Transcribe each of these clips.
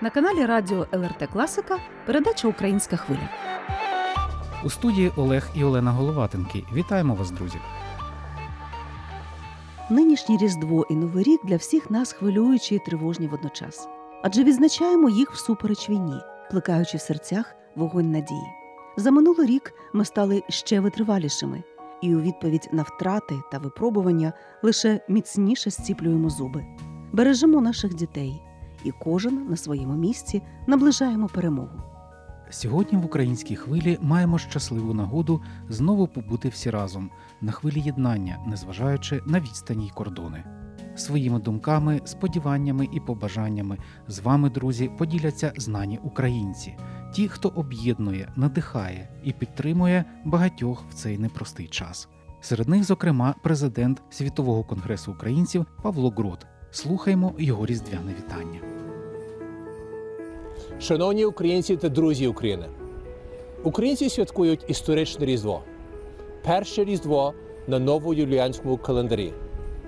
На каналі Радіо ЛРТ Класика передача Українська хвиля. У студії Олег і Олена Головатенки. Вітаємо вас, друзі! Нинішнє Різдво і Новий рік для всіх нас хвилюючі і тривожні водночас. Адже відзначаємо їх всупереч війні, плекаючи в серцях вогонь надії. За минулий рік ми стали ще витривалішими, і у відповідь на втрати та випробування лише міцніше зціплюємо зуби, бережемо наших дітей, і кожен на своєму місці наближаємо перемогу. Сьогодні в українській хвилі маємо щасливу нагоду знову побути всі разом на хвилі єднання, незважаючи на відстані й кордони. Своїми думками, сподіваннями і побажаннями з вами, друзі, поділяться знані українці, ті, хто об'єднує, надихає і підтримує багатьох в цей непростий час. Серед них, зокрема, президент Світового конгресу українців Павло Грот. Слухаймо його різдвяне вітання. Шановні українці та друзі України, українці святкують історичне Різдво. Перше Різдво на новоюліанському календарі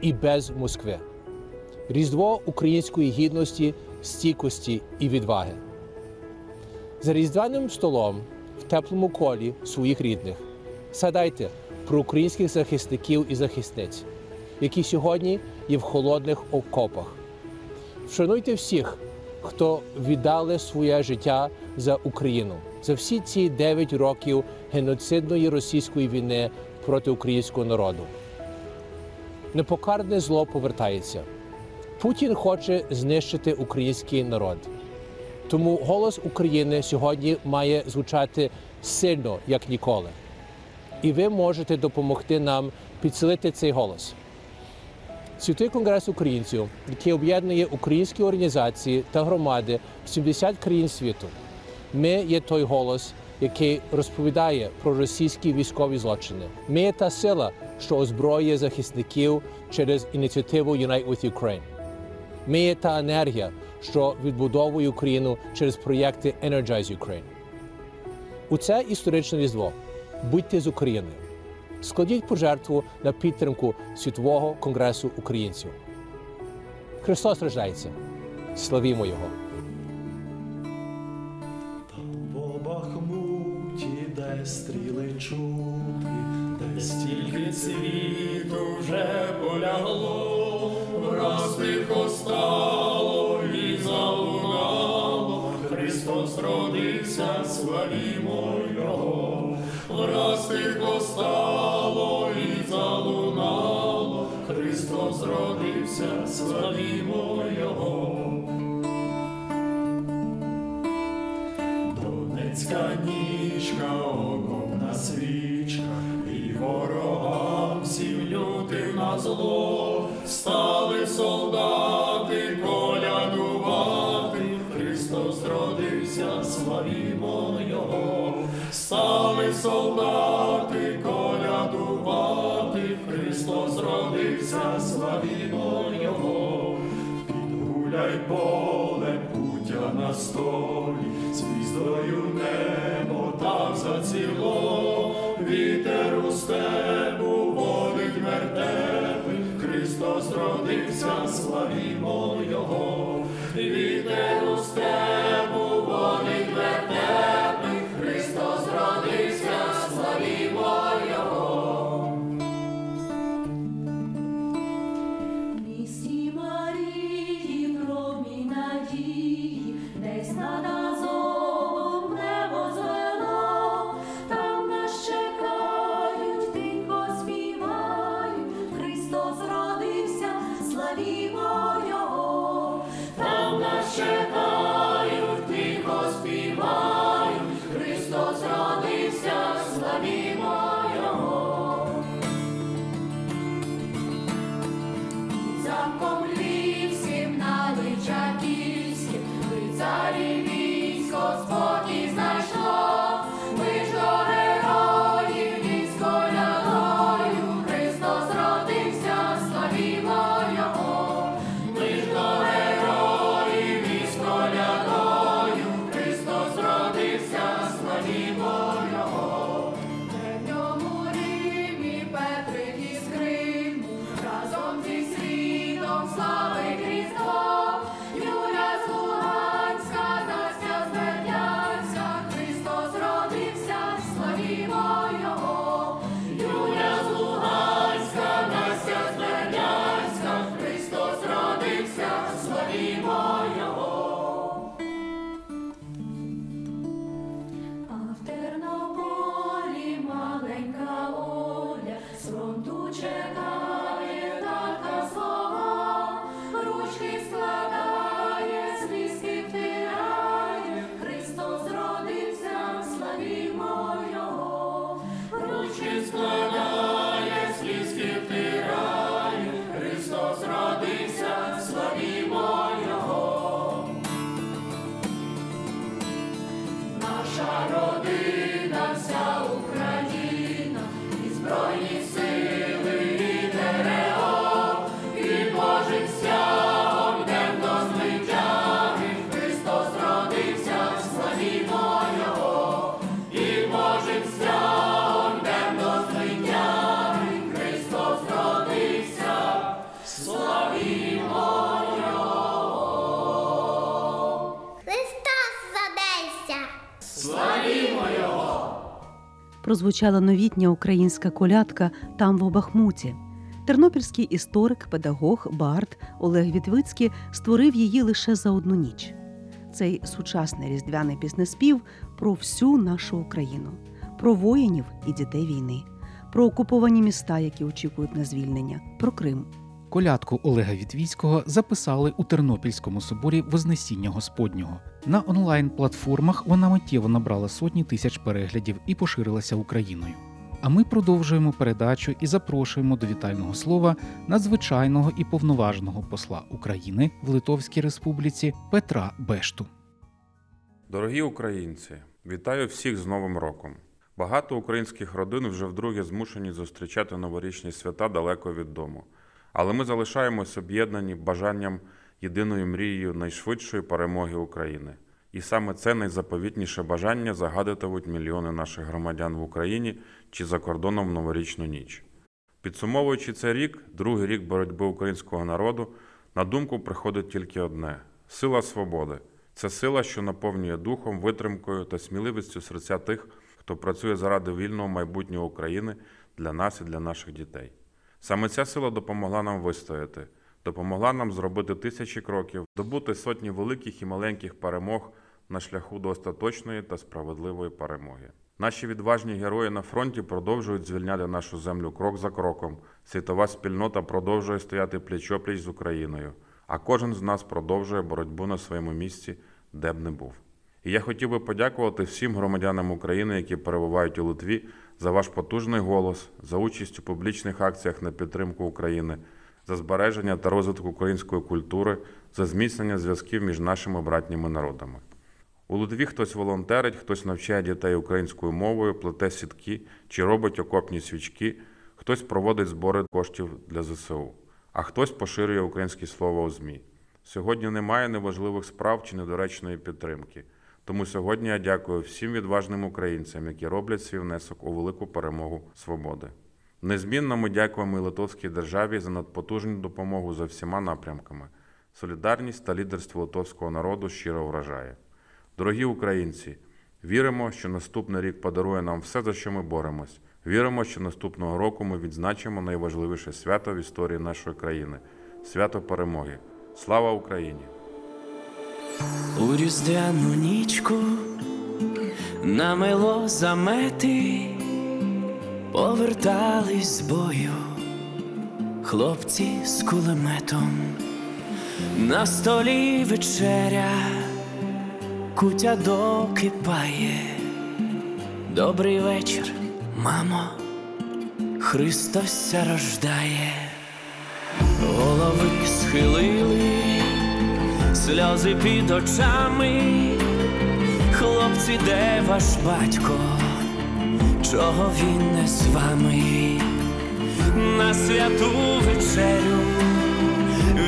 і без Москви. Різдво української гідності, стійкості і відваги. За різдвяним столом в теплому колі своїх рідних згадайте про українських захисників і захисниць, які сьогодні є в холодних окопах. Вшануйте всіх, хто віддали своє життя за Україну за всі ці 9 років геноцидної російської війни проти українського народу. Непокарне зло повертається. Путін хоче знищити український народ. Тому голос України сьогодні має звучати сильно, як ніколи. І ви можете допомогти нам підсилити цей голос. Світовий конгрес українців, який об'єднує українські організації та громади в 70 країн світу. Ми є той голос, який розповідає про російські військові злочини. Ми є та сила, що озброює захисників через ініціативу Unite with Ukraine. Ми є та енергія, що відбудовує Україну через проєкти Energize Ukraine. У це історичне різдво. Будьте з Україною. Складіть пожертву на підтримку Світового конгресу українців. Христос рождається. Славімо Його! В Бахмуті, де стріли чути, де стільки цвіту вже полягло, враз тихо стало і залунало, Христос родився, славімо Його, враз тихо стало Христос родився, славімо Його. Донецька нічка, окопна свічка, і ворогам всім лютим на зло, стали солдати колядувати, Христос родився, славімо Його, стали солдати заціло, вітер у степу водить вертепи, Христос родився, славімо Його, прозвучала новітня українська колядка там в Бахмуті. Тернопільський історик, педагог, бард Олег Вітвицький створив її лише за одну ніч. Цей сучасний різдвяний піснеспів про всю нашу Україну, про воїнів і дітей війни, про окуповані міста, які очікують на звільнення, про Крим. Колядку Олега Вітвійського записали у Тернопільському соборі Вознесіння Господнього. На онлайн-платформах вона миттєво набрала сотні тисяч переглядів і поширилася Україною. А ми продовжуємо передачу і запрошуємо до вітального слова надзвичайного і повноважного посла України в Литовській Республіці Петра Бешту. Дорогі українці, вітаю всіх з Новим роком. Багато українських родин вже вдруге змушені зустрічати новорічні свята далеко від дому. Але ми залишаємось об'єднані бажанням єдиною мрією найшвидшої перемоги України. І саме це найзаповітніше бажання загадуватимуть мільйони наших громадян в Україні чи за кордоном в новорічну ніч. Підсумовуючи цей рік, другий рік боротьби українського народу, на думку приходить тільки одне сила свободи. Це сила, що наповнює духом, витримкою та сміливістю серця тих, хто працює заради вільного майбутнього України для нас і для наших дітей. Саме ця сила допомогла нам вистояти, допомогла нам зробити тисячі кроків, добути сотні великих і маленьких перемог на шляху до остаточної та справедливої перемоги. Наші відважні герої на фронті продовжують звільняти нашу землю крок за кроком. Світова спільнота продовжує стояти пліч-опліч з Україною, а кожен з нас продовжує боротьбу на своєму місці, де б не був. І я хотів би подякувати всім громадянам України, які перебувають у Литві, за ваш потужний голос, за участь у публічних акціях на підтримку України, за збереження та розвиток української культури, за зміцнення зв'язків між нашими братніми народами. У Литві хтось волонтерить, хтось навчає дітей українською мовою, плете сітки чи робить окопні свічки, хтось проводить збори коштів для ЗСУ, а хтось поширює українське слово у ЗМІ. Сьогодні немає неважливих справ чи недоречної підтримки. Тому сьогодні я дякую всім відважним українцям, які роблять свій внесок у велику перемогу свободи. Незмінно ми дякуємо Литовській державі за надпотужну допомогу за всіма напрямками. Солідарність та лідерство литовського народу щиро вражає. Дорогі українці, віримо, що наступний рік подарує нам все, за що ми боремось. Віримо, що наступного року ми відзначимо найважливіше свято в історії нашої країни свято перемоги. Слава Україні! У різдвяну нічку намело замети, повертались з бою хлопці з кулеметом, на столі вечеря, кутя докипає. Добрий вечір, мамо, Христос рождає, голови схилили сльози під очами, хлопці, де ваш батько, чого він не з вами? На святу вечерю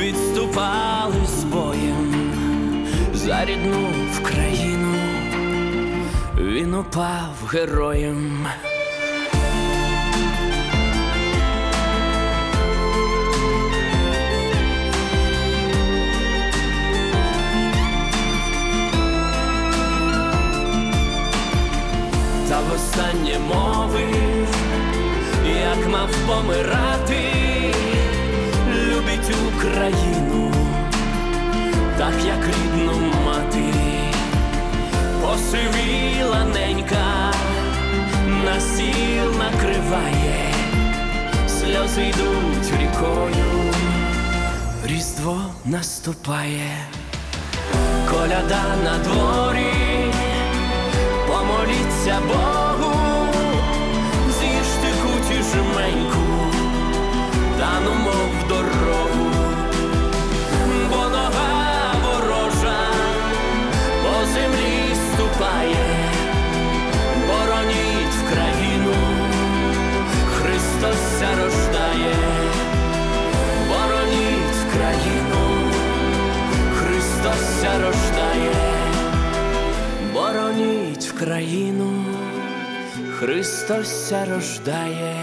відступали з боєм за рідну в країну, він упав героєм. Та востаннє мовив, як мав помирати, любить Україну, так як рідну мати, посивіла ненька, на сіл накриває, сльози йдуть рікою, різдво наступає, коляда на дворі помоліться Богу, з'їжте куті жменьку, та ну бороніть в країну, Христос рождає.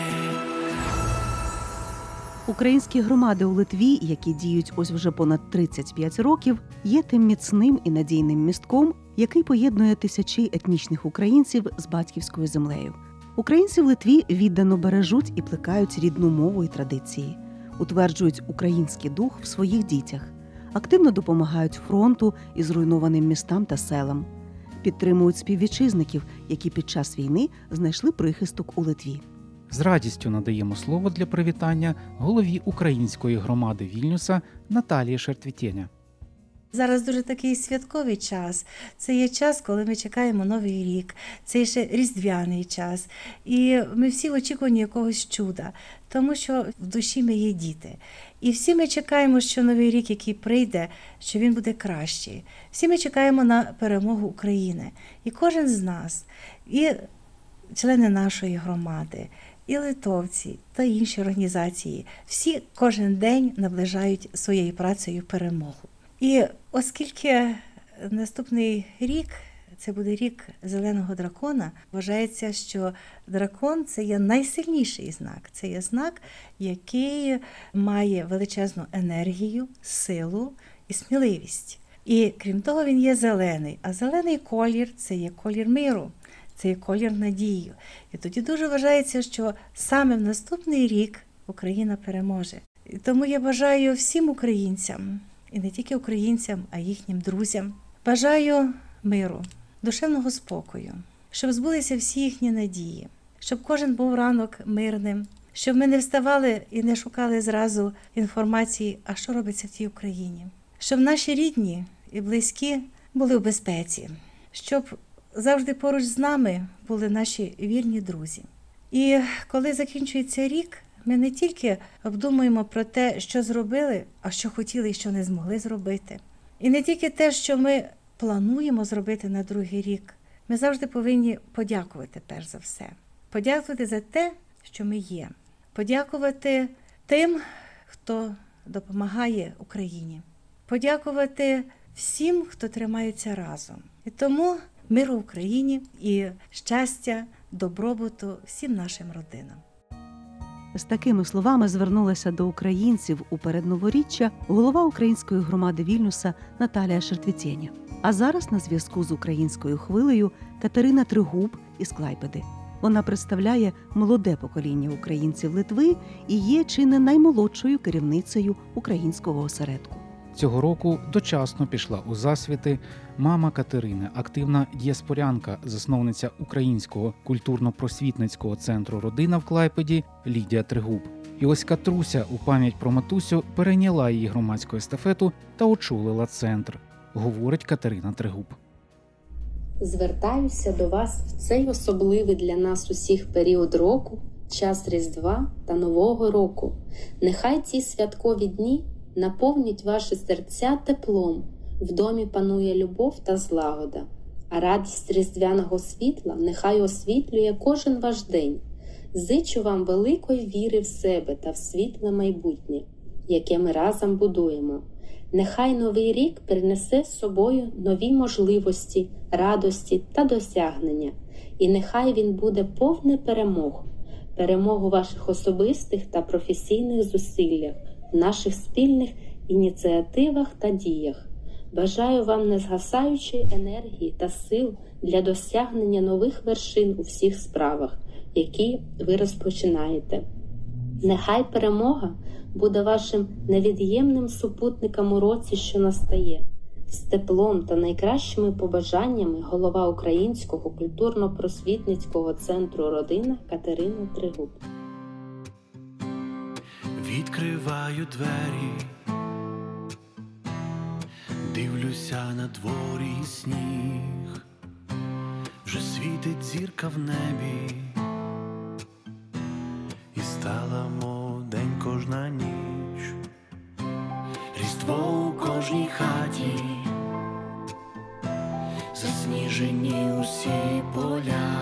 Українські громади у Литві, які діють ось вже понад 35 років, є тим міцним і надійним містком, який поєднує тисячі етнічних українців з батьківською землею. Українці в Литві віддано бережуть і плекають рідну мову і традиції, утверджують український дух в своїх дітях, активно допомагають фронту і зруйнованим містам та селам, підтримують співвітчизників, які під час війни знайшли прихисток у Литві. З радістю надаємо слово для привітання голові української громади Вільнюса Наталії Шертвітєня. Зараз дуже такий святковий час. Це є час, коли ми чекаємо новий рік, це є ще різдвяний час. І ми всі в очікуванні якогось чуда, тому що в душі ми є діти. І всі ми чекаємо, що новий рік, який прийде, що він буде кращий. Всі ми чекаємо на перемогу України. І кожен з нас, і члени нашої громади, і литовці та інші організації, всі кожен день наближають своєю працею перемогу. І оскільки наступний рік це буде рік зеленого дракона, вважається, що дракон це є найсильніший знак. Це є знак, який має величезну енергію, силу і сміливість. І крім того, він є зелений. А зелений колір це є колір миру, це є колір надії. І тоді дуже вважається, що саме в наступний рік Україна переможе. І тому я бажаю всім українцям і не тільки українцям, а їхнім друзям. Бажаю миру, душевного спокою, щоб збулися всі їхні надії, щоб кожен був ранок мирним, щоб ми не вставали і не шукали зразу інформації, а що робиться в тій Україні, щоб наші рідні і близькі були в безпеці, щоб завжди поруч з нами були наші вірні друзі. І коли закінчується рік, ми не тільки обдумуємо про те, що зробили, а що хотіли і що не змогли зробити. І не тільки те, що ми плануємо зробити на другий рік, ми завжди повинні подякувати перш за все. Подякувати за те, що ми є. Подякувати тим, хто допомагає Україні. Подякувати всім, хто тримається разом. І тому миру Україні і щастя, добробуту всім нашим родинам. З такими словами звернулася до українців у передноворіччя голова української громади Вільнюса Наталія Шертвіцєня. А зараз на зв'язку з українською хвилею Катерина Тригуб із Клайпеди. Вона представляє молоде покоління українців Литви і є чи не наймолодшою керівницею українського осередку. Цього року дочасно пішла у засвіти мама Катерини, активна діаспорянка, засновниця українського культурно-просвітницького центру Родина в Клайпеді Лідія Тригуб. І ось Катруся у пам'ять про матусю перейняла її громадську естафету та очолила центр, говорить Катерина Тригуб. Звертаюся до вас в цей особливий для нас усіх період року, час Різдва та Нового року. Нехай ці святкові дні наповнять ваші серця теплом, в домі панує любов та злагода, а радість різдвяного світла нехай освітлює кожен ваш день. Зичу вам великої віри в себе та в світле майбутнє, яке ми разом будуємо. Нехай новий рік принесе з собою нові можливості, радості та досягнення, і нехай він буде повне перемог, перемогу ваших особистих та професійних зусиллях, в наших спільних ініціативах та діях. Бажаю вам незгасаючої енергії та сил для досягнення нових вершин у всіх справах, які ви розпочинаєте. Нехай перемога буде вашим невід'ємним супутником у році, що настає, з теплом та найкращими побажаннями голова Українського культурно-просвітницького центру Родина Катерина Тригуб. Відкриваю двері, дивлюся на дворі сніг, вже світить зірка в небі, і стала мов день кожна ніч, різдво у кожній хаті, засніжені усі поля,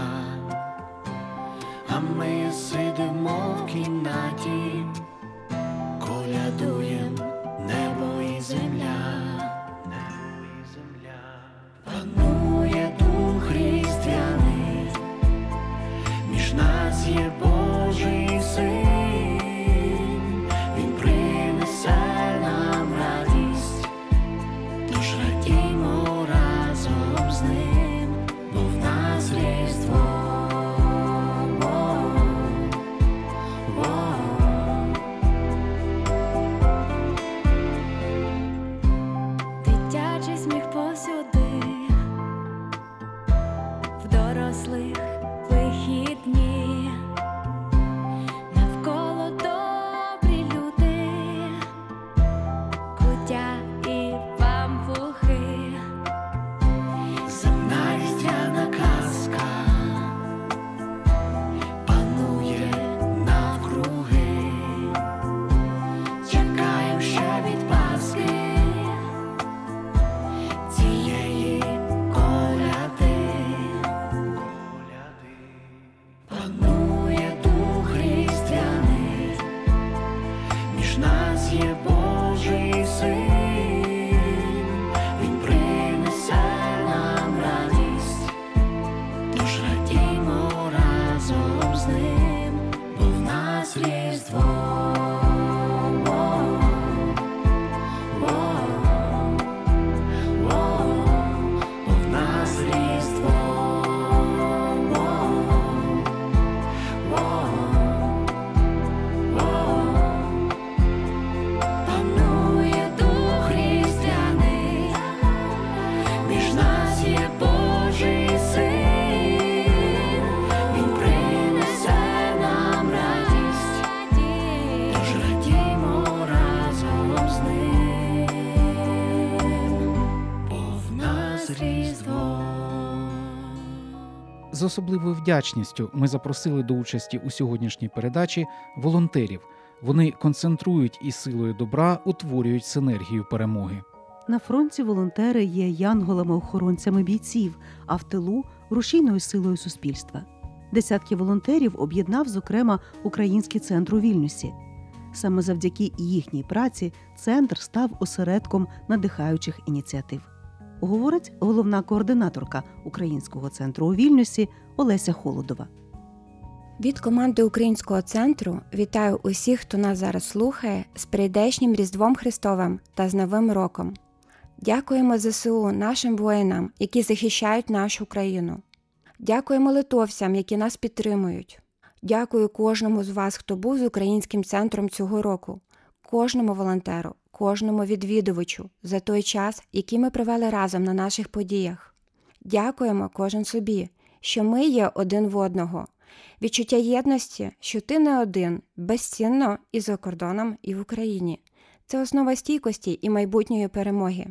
а ми сидимо в кімнаті З особливою вдячністю ми запросили до участі у сьогоднішній передачі волонтерів. Вони концентрують і силою добра утворюють синергію перемоги. На фронті волонтери є янголами-охоронцями бійців, а в тилу рушійною силою суспільства. Десятки волонтерів об'єднав, зокрема, Український центр у Вільнюсі. Саме завдяки їхній праці центр став осередком надихаючих ініціатив. Говорить головна координаторка Українського центру у Вільнюсі Олеся Холодова. Від команди Українського центру вітаю усіх, хто нас зараз слухає з прийдешнім Різдвом Христовим та з Новим роком. Дякуємо ЗСУ нашим воїнам, які захищають нашу країну. Дякуємо литовцям, які нас підтримують. Дякую кожному з вас, хто був з українським центром цього року, кожному волонтеру, кожному відвідувачу за той час, який ми провели разом на наших подіях. Дякуємо кожен собі, що ми є один в одного. Відчуття єдності, що ти не один, безцінно і за кордоном, і в Україні. Це основа стійкості і майбутньої перемоги.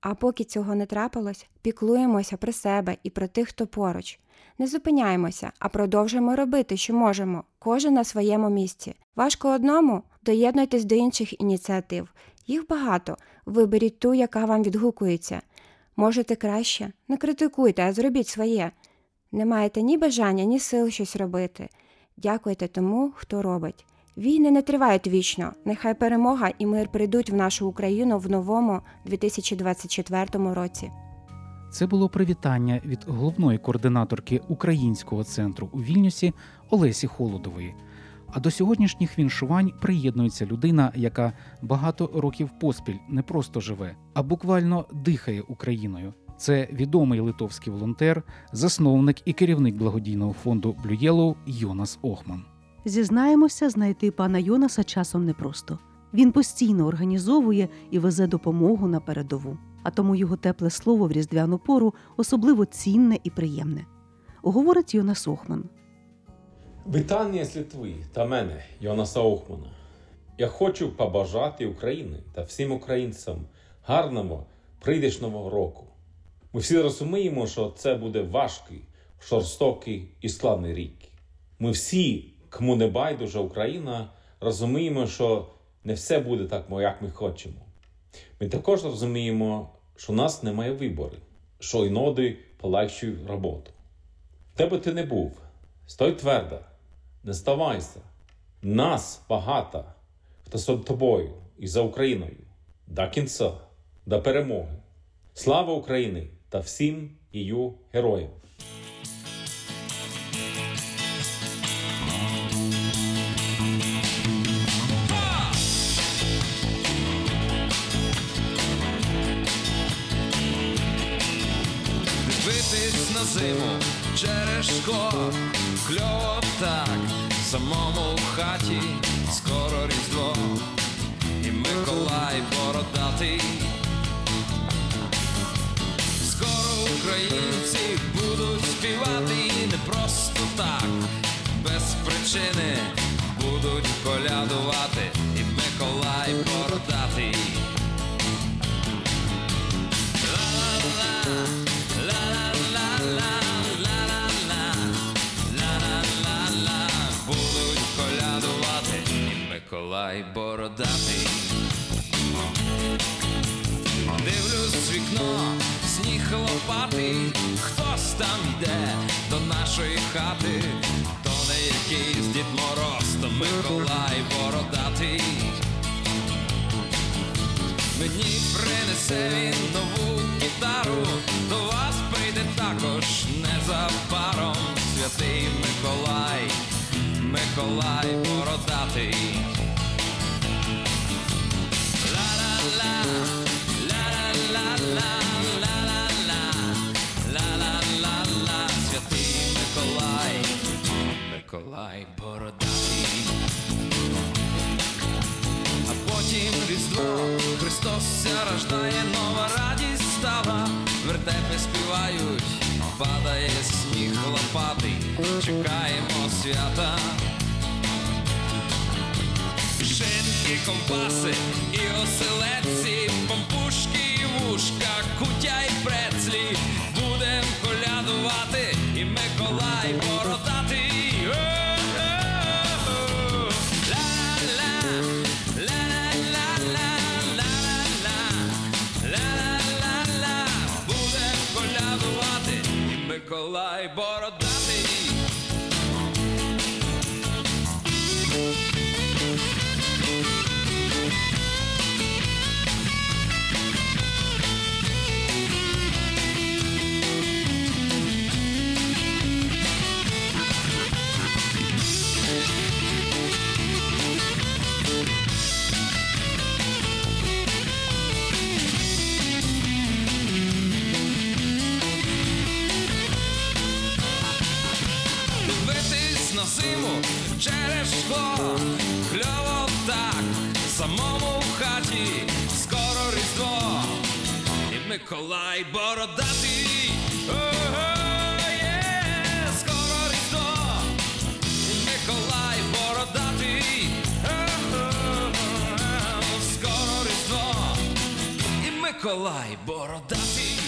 А поки цього не трапилось, піклуємося про себе і про тих, хто поруч. Не зупиняємося, а продовжуємо робити, що можемо, кожен на своєму місці. Важко одному доєднуйтесь до інших ініціатив. Їх багато. Виберіть ту, яка вам відгукується. Можете краще, не критикуйте, а зробіть своє. Не маєте ні бажання, ні сил щось робити. Дякуйте тому, хто робить. Війни не тривають вічно. Нехай перемога і мир прийдуть в нашу Україну в новому 2024 році. Це було привітання від головної координаторки Українського центру у Вільнюсі Олесі Холодової. А до сьогоднішніх віншувань приєднується людина, яка багато років поспіль не просто живе, а буквально дихає Україною. Це відомий литовський волонтер, засновник і керівник благодійного фонду Yellow Йонас Охман. Зізнаємося, знайти пана Йонаса часом непросто. Він постійно організовує і везе допомогу на передову, а тому його тепле слово в різдвяну пору особливо цінне і приємне. Говорить Йонас Охман. Вітання з Литви та мене, Йонаса Охмана. Я хочу побажати Україні та всім українцям гарного прийдешного року. Ми всі розуміємо, що це буде важкий, жорстокий і складний рік. Ми всі, кому не байдужа Україна, розуміємо, що не все буде так, як ми хочемо. Ми також розуміємо, що у нас немає вибору, що іноді полегшують роботу. Де би ти не був, стой твердо, не ставайся. Нас багато, хто з тобою і за Україною до кінця, до перемоги. Слава Україні та всім її героям! Дивитись на зиму через шкло, кльово так, самому в хаті, скоро різдво, і Миколай бородатий. Скоро українці будуть співати. Не просто так, без причини Миколай бородатий. Дивлюсь в вікно, сніг лопатий, хтось там йде до нашої хати, то не якийсь Дід Мороз, то Миколай бородатий. Мені принесе він нову гітару, до вас прийде також незабаром святий Миколай, Миколай бородатий. Миколай, бородатий. А потім Різдво, Христос рождає, нова радість стала, вертепи співають, падає сніг лопатий, чекаємо свята. Шинки, ковбаси і оселедці, Миколай бородатий. Миколай бородатий.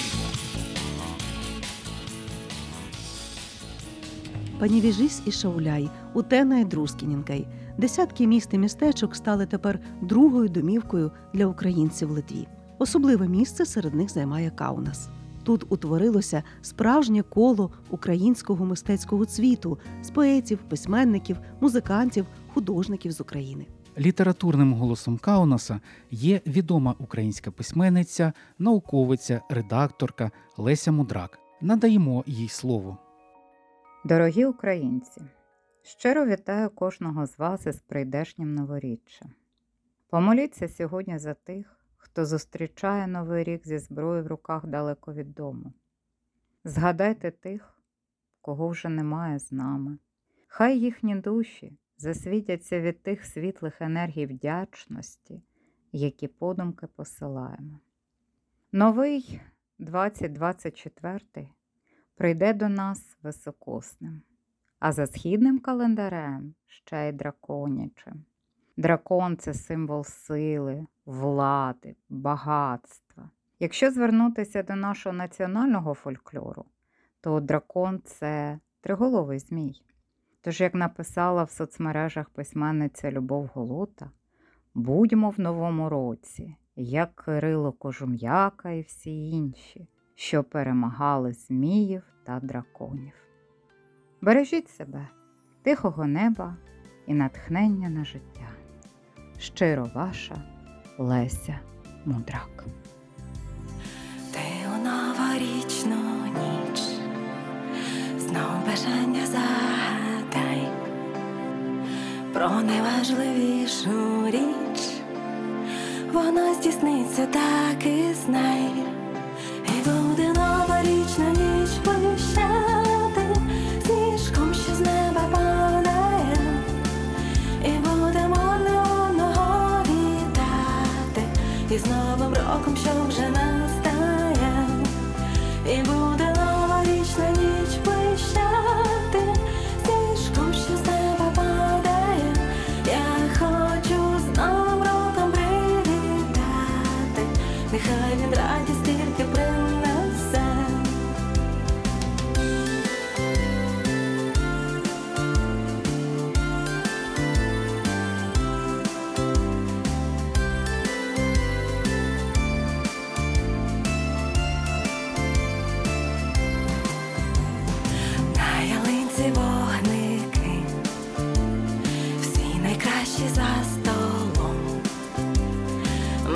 Панівіжись і Шауляй, Утена і Друскінінкай. Десятки міст і містечок стали тепер другою домівкою для українців в Литві. Особливе місце серед них займає Каунас. Тут утворилося справжнє коло українського мистецького цвіту з поетів, письменників, музикантів, художників з України. Літературним голосом Каунаса є відома українська письменниця, науковиця, редакторка Леся Мудрак. Надаємо їй слово. Дорогі українці, щиро вітаю кожного з вас із прийдешнім новоріччям. Помоліться сьогодні за тих, хто зустрічає новий рік зі зброєю в руках далеко від дому. Згадайте тих, кого вже немає з нами. Хай їхні душі засвітяться від тих світлих енергій вдячності, які подумки посилаємо. Новий 2024 прийде до нас високосним, а за східним календарем ще й драконячим. Дракон це символ сили, влади, багатства. Якщо звернутися до нашого національного фольклору, то дракон це триголовий змій. Тож, як написала в соцмережах письменниця Любов Голота, будьмо в новому році, як Кирило Кожум'яка і всі інші, що перемагали зміїв та драконів. Бережіть себе, тихого неба і натхнення на життя. Щиро ваша Леся Мудрак. Ти у новорічну ніч знов бажання загадай про найважливішу річ. Воно здійсниться, так і знай.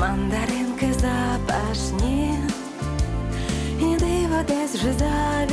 Мандаринки запашні, і диво десь вже за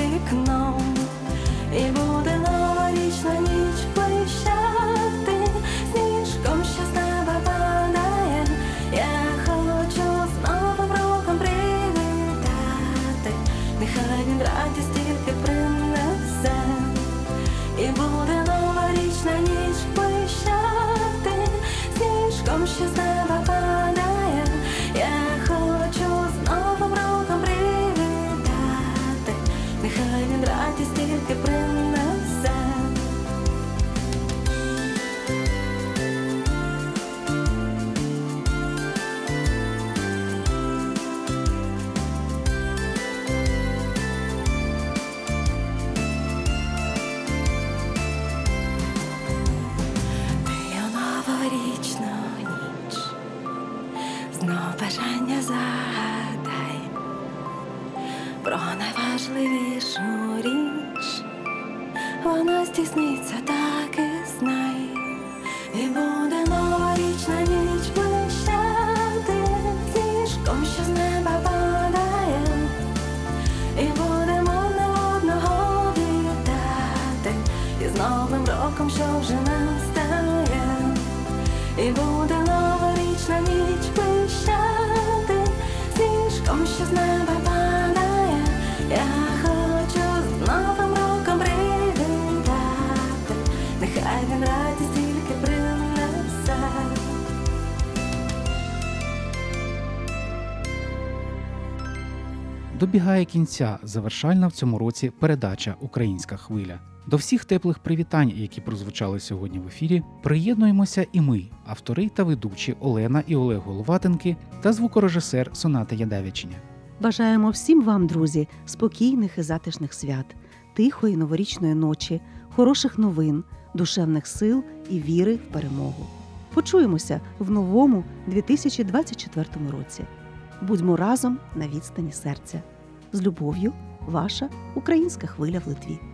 бажання загадай про найважливішу річ, вона здійсниться, так Добігає кінця завершальна в цьому році передача Українська хвиля. До всіх теплих привітань, які прозвучали сьогодні в ефірі, приєднуємося і ми, автори та ведучі Олена і Олег Головатенки та звукорежисер Соната Ядевичення. Бажаємо всім вам, друзі, спокійних і затишних свят, тихої новорічної ночі, хороших новин, душевних сил і віри в перемогу. Почуємося в новому 2024 році. Будьмо разом на відстані серця. З любов'ю, ваша українська хвиля в Литві.